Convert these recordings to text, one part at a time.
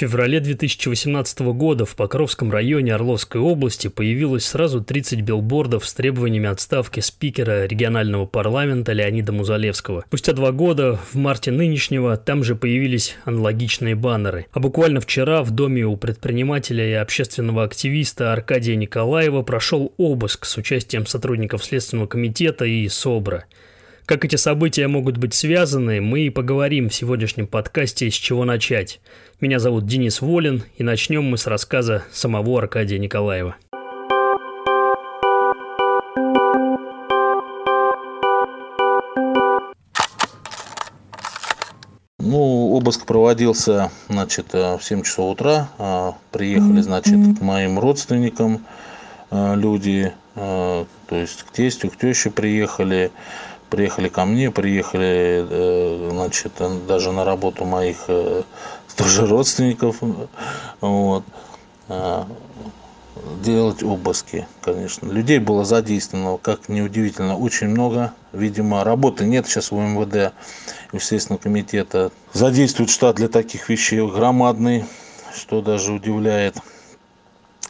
феврале 2018 года в Покровском районе Орловской области появилось сразу 30 билбордов с требованиями отставки спикера регионального парламента Леонида Музалевского. Спустя два года, в марте нынешнего, там же появились аналогичные баннеры. А буквально вчера в доме у предпринимателя и общественного активиста Аркадия Николаева прошел обыск с участием сотрудников Следственного комитета и СОБРа. Как эти события могут быть связаны, мы и поговорим в сегодняшнем подкасте «С чего начать?». Меня зовут Денис Волин, и начнем мы с рассказа самого Аркадия Николаева. Ну, обыск проводился, значит, э, в 7 часов утра. А, приехали, значит, к моим родственникам э, люди, э, то есть к тестю, к теще приехали приехали ко мне, приехали, э, значит, даже на работу моих э, тоже родственников, вот, а, делать обыски, конечно. Людей было задействовано, как неудивительно, очень много. Видимо, работы нет сейчас у МВД, Естественного комитета. Задействует штат для таких вещей громадный, что даже удивляет.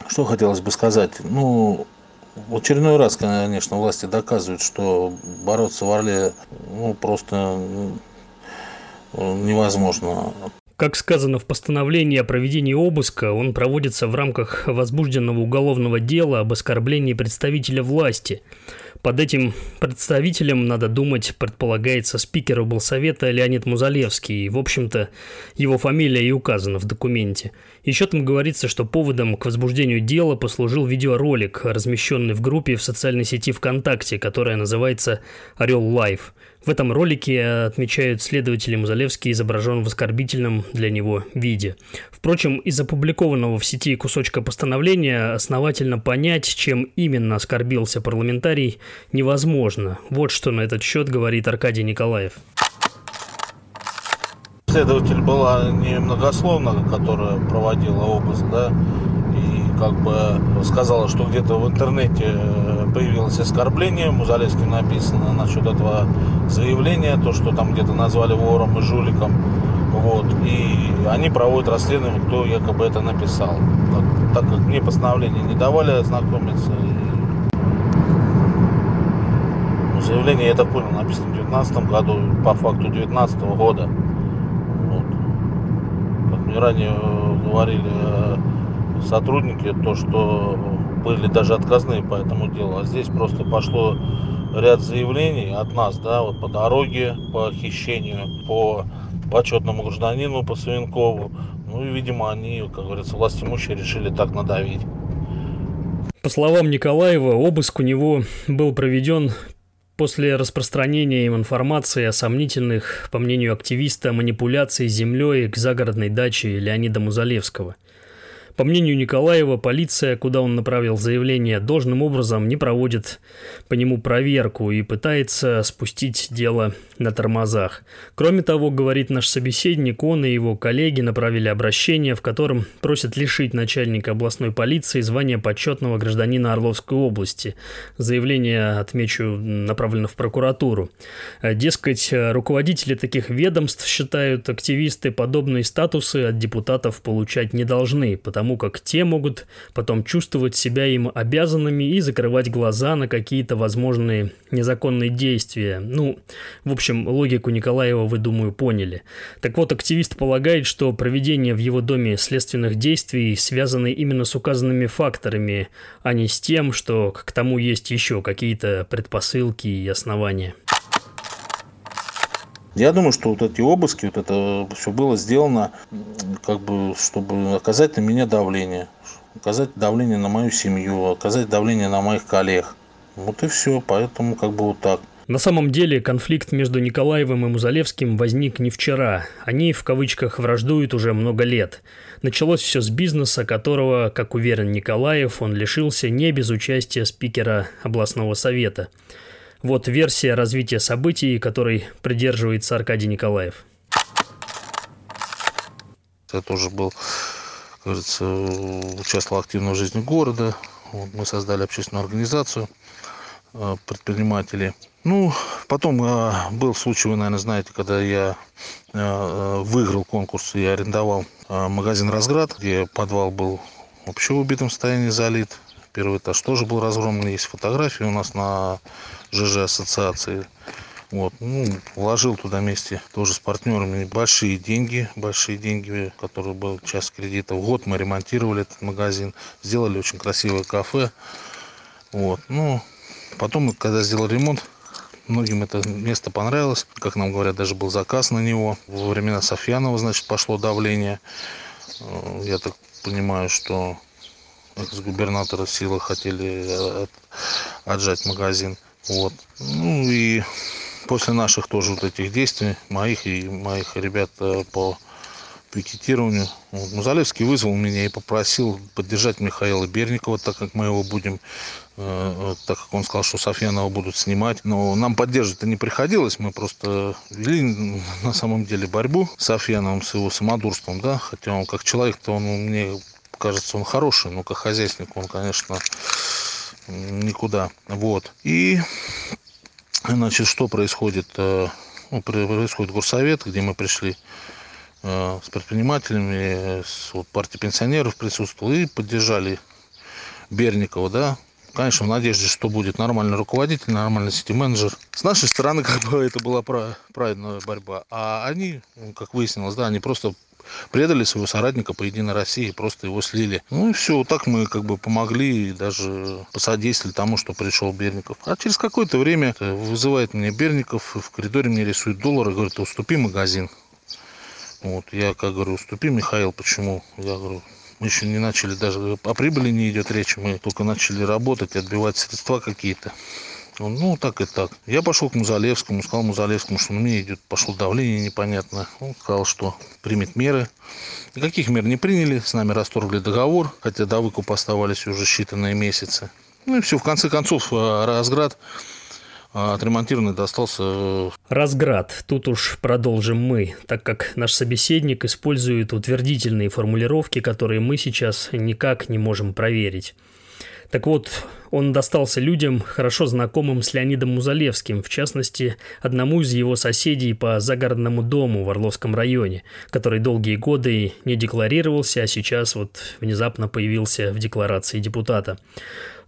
Что хотелось бы сказать? Ну, в очередной раз, конечно, власти доказывают, что бороться в Орле ну, просто невозможно. Как сказано в постановлении о проведении обыска, он проводится в рамках возбужденного уголовного дела об оскорблении представителя власти – под этим представителем, надо думать, предполагается спикер облсовета Леонид Музалевский, в общем-то, его фамилия и указана в документе. Еще там говорится, что поводом к возбуждению дела послужил видеоролик, размещенный в группе в социальной сети ВКонтакте, которая называется «Орел Лайв». В этом ролике отмечают следователи Музалевский изображен в оскорбительном для него виде. Впрочем, из опубликованного в сети кусочка постановления основательно понять, чем именно оскорбился парламентарий, невозможно. Вот что на этот счет говорит Аркадий Николаев. Следователь была немногословна, которая проводила обыск, да, как бы сказала, что где-то в интернете э, появилось оскорбление, Музалевским написано насчет этого заявления, то, что там где-то назвали вором и жуликом. Вот, и они проводят расследование, кто якобы это написал. Так, так как мне постановление не давали ознакомиться. И... Заявление, я так понял, написано в 2019 году, по факту 2019 года. Ранее говорили, э, сотрудники, то, что были даже отказные по этому делу. А здесь просто пошло ряд заявлений от нас, да, вот по дороге, по хищению, по почетному гражданину, по Савинкову. Ну и, видимо, они, как говорится, власть имущие решили так надавить. По словам Николаева, обыск у него был проведен после распространения им информации о сомнительных, по мнению активиста, манипуляции землей к загородной даче Леонида Музалевского – по мнению Николаева, полиция, куда он направил заявление, должным образом не проводит по нему проверку и пытается спустить дело на тормозах. Кроме того, говорит наш собеседник, он и его коллеги направили обращение, в котором просят лишить начальника областной полиции звания почетного гражданина Орловской области. Заявление, отмечу, направлено в прокуратуру. Дескать, руководители таких ведомств, считают активисты, подобные статусы от депутатов получать не должны, потому потому как те могут потом чувствовать себя им обязанными и закрывать глаза на какие-то возможные незаконные действия. Ну, в общем, логику Николаева вы, думаю, поняли. Так вот, активист полагает, что проведение в его доме следственных действий связаны именно с указанными факторами, а не с тем, что к тому есть еще какие-то предпосылки и основания. Я думаю, что вот эти обыски, вот это все было сделано, как бы, чтобы оказать на меня давление, оказать давление на мою семью, оказать давление на моих коллег. Вот и все, поэтому как бы вот так. На самом деле конфликт между Николаевым и Музалевским возник не вчера. Они, в кавычках, враждуют уже много лет. Началось все с бизнеса, которого, как уверен Николаев, он лишился не без участия спикера областного совета. Вот версия развития событий, которой придерживается Аркадий Николаев. Я тоже был, кажется, участвовал активно в жизни города. Мы создали общественную организацию э, предпринимателей. Ну, потом э, был случай, вы, наверное, знаете, когда я выиграл конкурс и арендовал магазин «Разград», где подвал был вообще в убитом состоянии залит. Первый этаж тоже был разгромлен. Есть фотографии у нас на ЖЖ ассоциации. Вот, ну, вложил туда вместе тоже с партнерами большие деньги, большие деньги, которые был часть кредита. В год мы ремонтировали этот магазин, сделали очень красивое кафе. Вот, ну, потом, когда сделал ремонт, многим это место понравилось. Как нам говорят, даже был заказ на него. Во времена Софьянова, значит, пошло давление. Э, я так понимаю, что экс-губернатора силы хотели э, отжать магазин. Вот. Ну и после наших тоже вот этих действий, моих и моих ребят э, по пикетированию, вот, Музалевский вызвал меня и попросил поддержать Михаила Берникова, так как мы его будем, э, так как он сказал, что Софьянова будут снимать. Но нам поддерживать-то не приходилось, мы просто вели на самом деле борьбу с Софьяновым, с его самодурством, да, хотя он как человек-то, он мне кажется, он хороший, но как хозяйственник он, конечно, никуда. Вот. И Значит, что происходит? Э, ну, происходит горсовет, где мы пришли э, с предпринимателями, с вот, партией пенсионеров присутствовал и поддержали Берникова, да, конечно, в надежде, что будет нормальный руководитель, нормальный сити-менеджер. С нашей стороны, как бы, это была правильная борьба. А они, как выяснилось, да, они просто предали своего соратника по Единой России, просто его слили. Ну и все, вот так мы как бы помогли и даже посодействовали тому, что пришел Берников. А через какое-то время вызывает меня Берников, в коридоре мне рисует доллар и говорит, уступи магазин. Вот, я как говорю, уступи, Михаил, почему? Я говорю, мы еще не начали даже, о прибыли не идет речь, мы только начали работать, отбивать средства какие-то. Он, ну, так и так. Я пошел к Музалевскому, сказал Музалевскому, что меня идет, пошло давление непонятно. Он сказал, что примет меры. Никаких мер не приняли, с нами расторгли договор, хотя до выкупа оставались уже считанные месяцы. Ну и все, в конце концов, э, Разград э, отремонтированный достался... Э, Разград. Тут уж продолжим мы, так как наш собеседник использует утвердительные формулировки, которые мы сейчас никак не можем проверить. Так вот, он достался людям, хорошо знакомым с Леонидом Музалевским, в частности, одному из его соседей по загородному дому в Орловском районе, который долгие годы не декларировался, а сейчас вот внезапно появился в декларации депутата.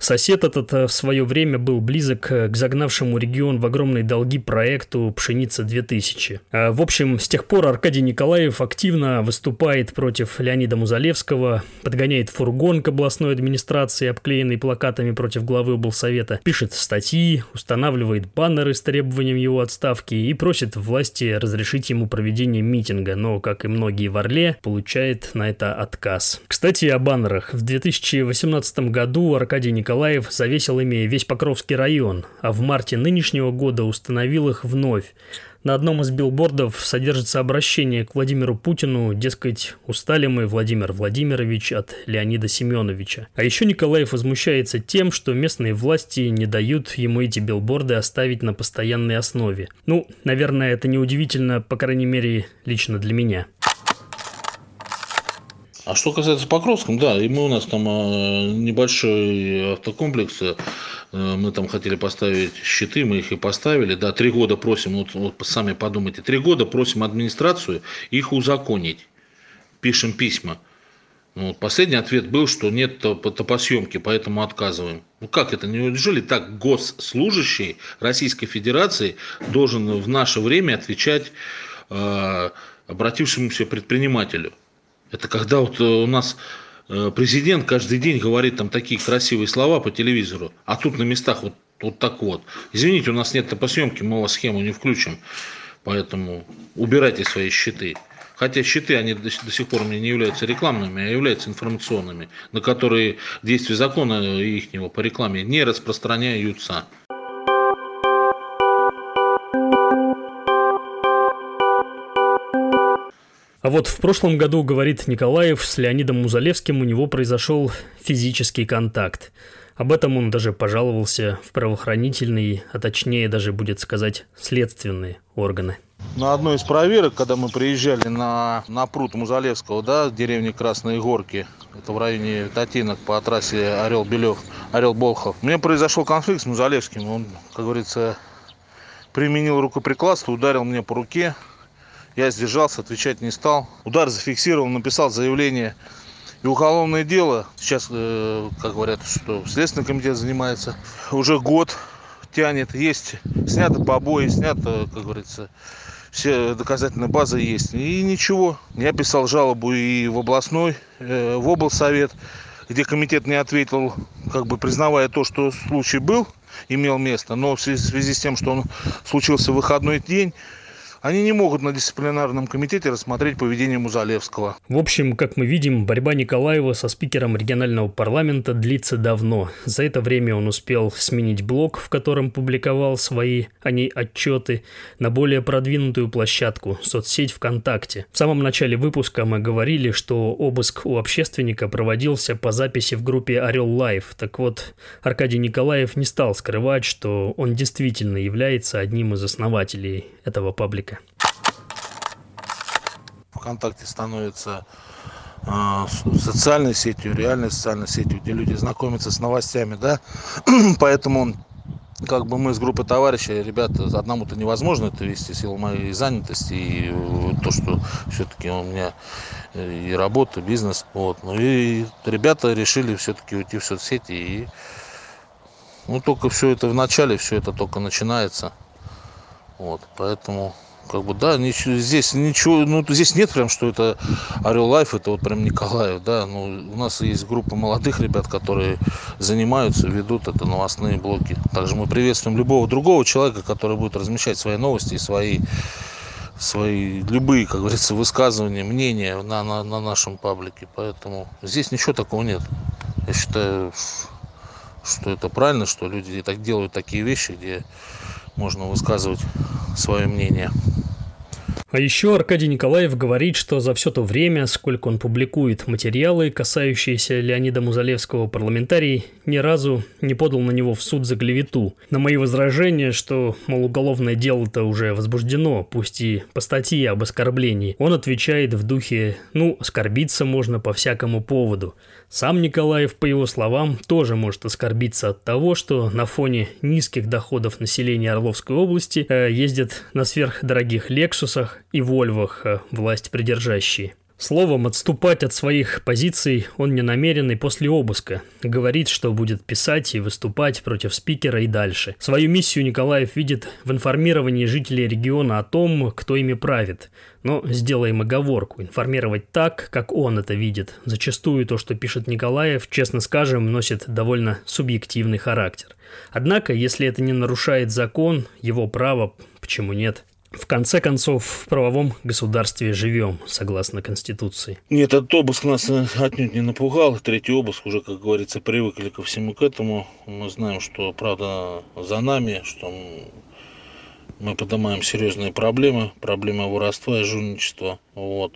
Сосед этот э, в свое время был близок э, к загнавшему регион в огромные долги проекту «Пшеница-2000». А, в общем, с тех пор Аркадий Николаев активно выступает против Леонида Музалевского, подгоняет фургон к областной администрации, обклеенный плакатами против главы облсовета, пишет статьи, устанавливает баннеры с требованием его отставки и просит власти разрешить ему проведение митинга, но, как и многие в Орле, получает на это отказ. Кстати, о баннерах. В 2018 году Аркадий Николаев завесил ими весь Покровский район, а в марте нынешнего года установил их вновь. На одном из билбордов содержится обращение к Владимиру Путину, дескать, устали мы, Владимир Владимирович, от Леонида Семеновича. А еще Николаев возмущается тем, что местные власти не дают ему эти билборды оставить на постоянной основе. Ну, наверное, это неудивительно, по крайней мере, лично для меня. А что касается Покровском, да, и мы у нас там э, небольшой автокомплекс, э, мы там хотели поставить щиты, мы их и поставили, да, три года просим, вот, вот сами подумайте, три года просим администрацию их узаконить, пишем письма. Ну, вот последний ответ был, что нет топосъемки, поэтому отказываем. Ну как это? Неужели так госслужащий Российской Федерации должен в наше время отвечать э, обратившемуся предпринимателю? Это когда вот э, у нас э, президент каждый день говорит там такие красивые слова по телевизору, а тут на местах вот, вот так вот. Извините, у нас нет топосъемки, мы вас схему не включим, поэтому убирайте свои щиты. Хотя щиты, они до, сих пор мне не являются рекламными, а являются информационными, на которые действия закона их по рекламе не распространяются. А вот в прошлом году, говорит Николаев, с Леонидом Музалевским у него произошел физический контакт. Об этом он даже пожаловался в правоохранительные, а точнее даже будет сказать следственные органы. На одной из проверок, когда мы приезжали на, на пруд Музалевского, да, в деревне Красные Горки, это в районе Татинок по трассе Орел-Белев, Орел-Болхов, у меня произошел конфликт с Музалевским. Он, как говорится, применил рукоприкладство, ударил мне по руке. Я сдержался, отвечать не стал. Удар зафиксировал, написал заявление и уголовное дело. Сейчас, э, как говорят, что Следственный комитет занимается. Уже год тянет. Есть снято побои, снято, как говорится, все доказательные базы есть. И ничего. Я писал жалобу и в областной, э, в облсовет, где комитет не ответил, как бы признавая то, что случай был, имел место. Но в связи с тем, что он случился в выходной день, они не могут на дисциплинарном комитете рассмотреть поведение Музалевского. В общем, как мы видим, борьба Николаева со спикером регионального парламента длится давно. За это время он успел сменить блог, в котором публиковал свои, а не отчеты, на более продвинутую площадку – соцсеть ВКонтакте. В самом начале выпуска мы говорили, что обыск у общественника проводился по записи в группе «Орел Лайв». Так вот, Аркадий Николаев не стал скрывать, что он действительно является одним из основателей этого паблика. ВКонтакте становится э, социальной сетью, реальной социальной сетью, где люди знакомятся с новостями, да, поэтому как бы мы с группой товарищей, ребята, одному-то невозможно это вести, силу моей занятости и э, то, что все-таки у меня э, и работа, бизнес, вот. Ну и ребята решили все-таки уйти в соцсети и ну только все это в начале, все это только начинается, вот, поэтому как бы, да, здесь ничего, ну, здесь нет прям, что это Орел Life, это вот прям Николаев, да, ну, у нас есть группа молодых ребят, которые занимаются, ведут это новостные блоки. Также мы приветствуем любого другого человека, который будет размещать свои новости и свои, свои любые, как говорится, высказывания, мнения на, на, на нашем паблике. Поэтому здесь ничего такого нет. Я считаю, что это правильно, что люди так делают такие вещи, где можно высказывать свое мнение. А еще Аркадий Николаев говорит, что за все то время, сколько он публикует материалы, касающиеся Леонида Музалевского, парламентарий ни разу не подал на него в суд за клевету. На мои возражения, что, мол, уголовное дело-то уже возбуждено, пусть и по статье об оскорблении, он отвечает в духе «ну, оскорбиться можно по всякому поводу». Сам Николаев, по его словам, тоже может оскорбиться от того, что на фоне низких доходов населения Орловской области э, ездят на сверхдорогих «Лексусах» и «Вольвах» э, власть придержащие. Словом, отступать от своих позиций он не намерен и после обыска. Говорит, что будет писать и выступать против спикера и дальше. Свою миссию Николаев видит в информировании жителей региона о том, кто ими правит. Но сделаем оговорку. Информировать так, как он это видит. Зачастую то, что пишет Николаев, честно скажем, носит довольно субъективный характер. Однако, если это не нарушает закон, его право, почему нет? В конце концов, в правовом государстве живем, согласно Конституции. Нет, этот обыск нас отнюдь не напугал. Третий обыск уже, как говорится, привыкли ко всему к этому. Мы знаем, что правда за нами, что мы поднимаем серьезные проблемы, проблемы воровства и жульничества. Вот.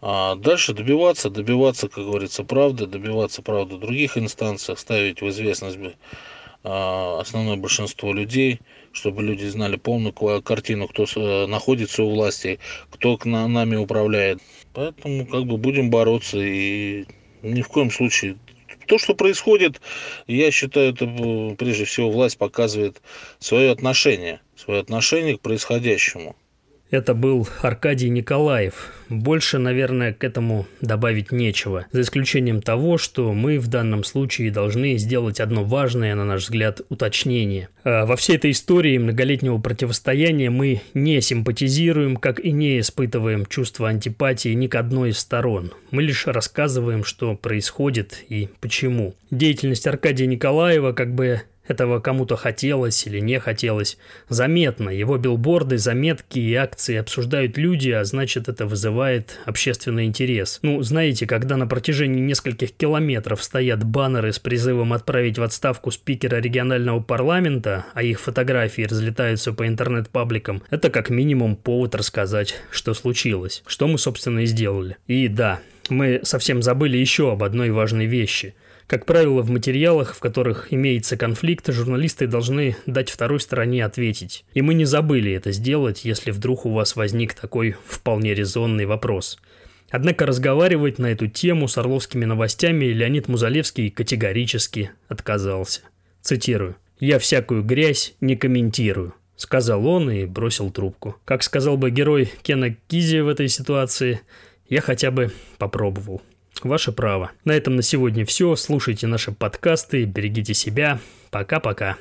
А дальше добиваться, добиваться, как говорится, правды, добиваться правды в других инстанциях, ставить в известность основное большинство людей, чтобы люди знали полную картину, кто э, находится у власти, кто к нами управляет. Поэтому как бы будем бороться и ни в коем случае то, что происходит, я считаю, это э, прежде всего власть показывает свое отношение, свое отношение к происходящему. Это был Аркадий Николаев. Больше, наверное, к этому добавить нечего. За исключением того, что мы в данном случае должны сделать одно важное, на наш взгляд, уточнение. А во всей этой истории многолетнего противостояния мы не симпатизируем, как и не испытываем чувство антипатии ни к одной из сторон. Мы лишь рассказываем, что происходит и почему. Деятельность Аркадия Николаева как бы этого кому-то хотелось или не хотелось. Заметно. Его билборды, заметки и акции обсуждают люди, а значит это вызывает общественный интерес. Ну, знаете, когда на протяжении нескольких километров стоят баннеры с призывом отправить в отставку спикера регионального парламента, а их фотографии разлетаются по интернет-пабликам, это как минимум повод рассказать, что случилось. Что мы, собственно, и сделали. И да, мы совсем забыли еще об одной важной вещи – Как правило, в материалах, в которых имеется конфликт, журналисты должны дать второй стороне ответить. И мы не забыли это сделать, если вдруг у вас возник такой вполне резонный вопрос. Однако разговаривать на эту тему с орловскими новостями Леонид Музалевский категорически отказался. Цитирую. «Я всякую грязь не комментирую», — сказал он и бросил трубку. Как сказал бы герой Кена Кизи в этой ситуации, я хотя бы попробовал. Ваше право. На этом на сегодня все. Слушайте наши подкасты, берегите себя. Пока-пока.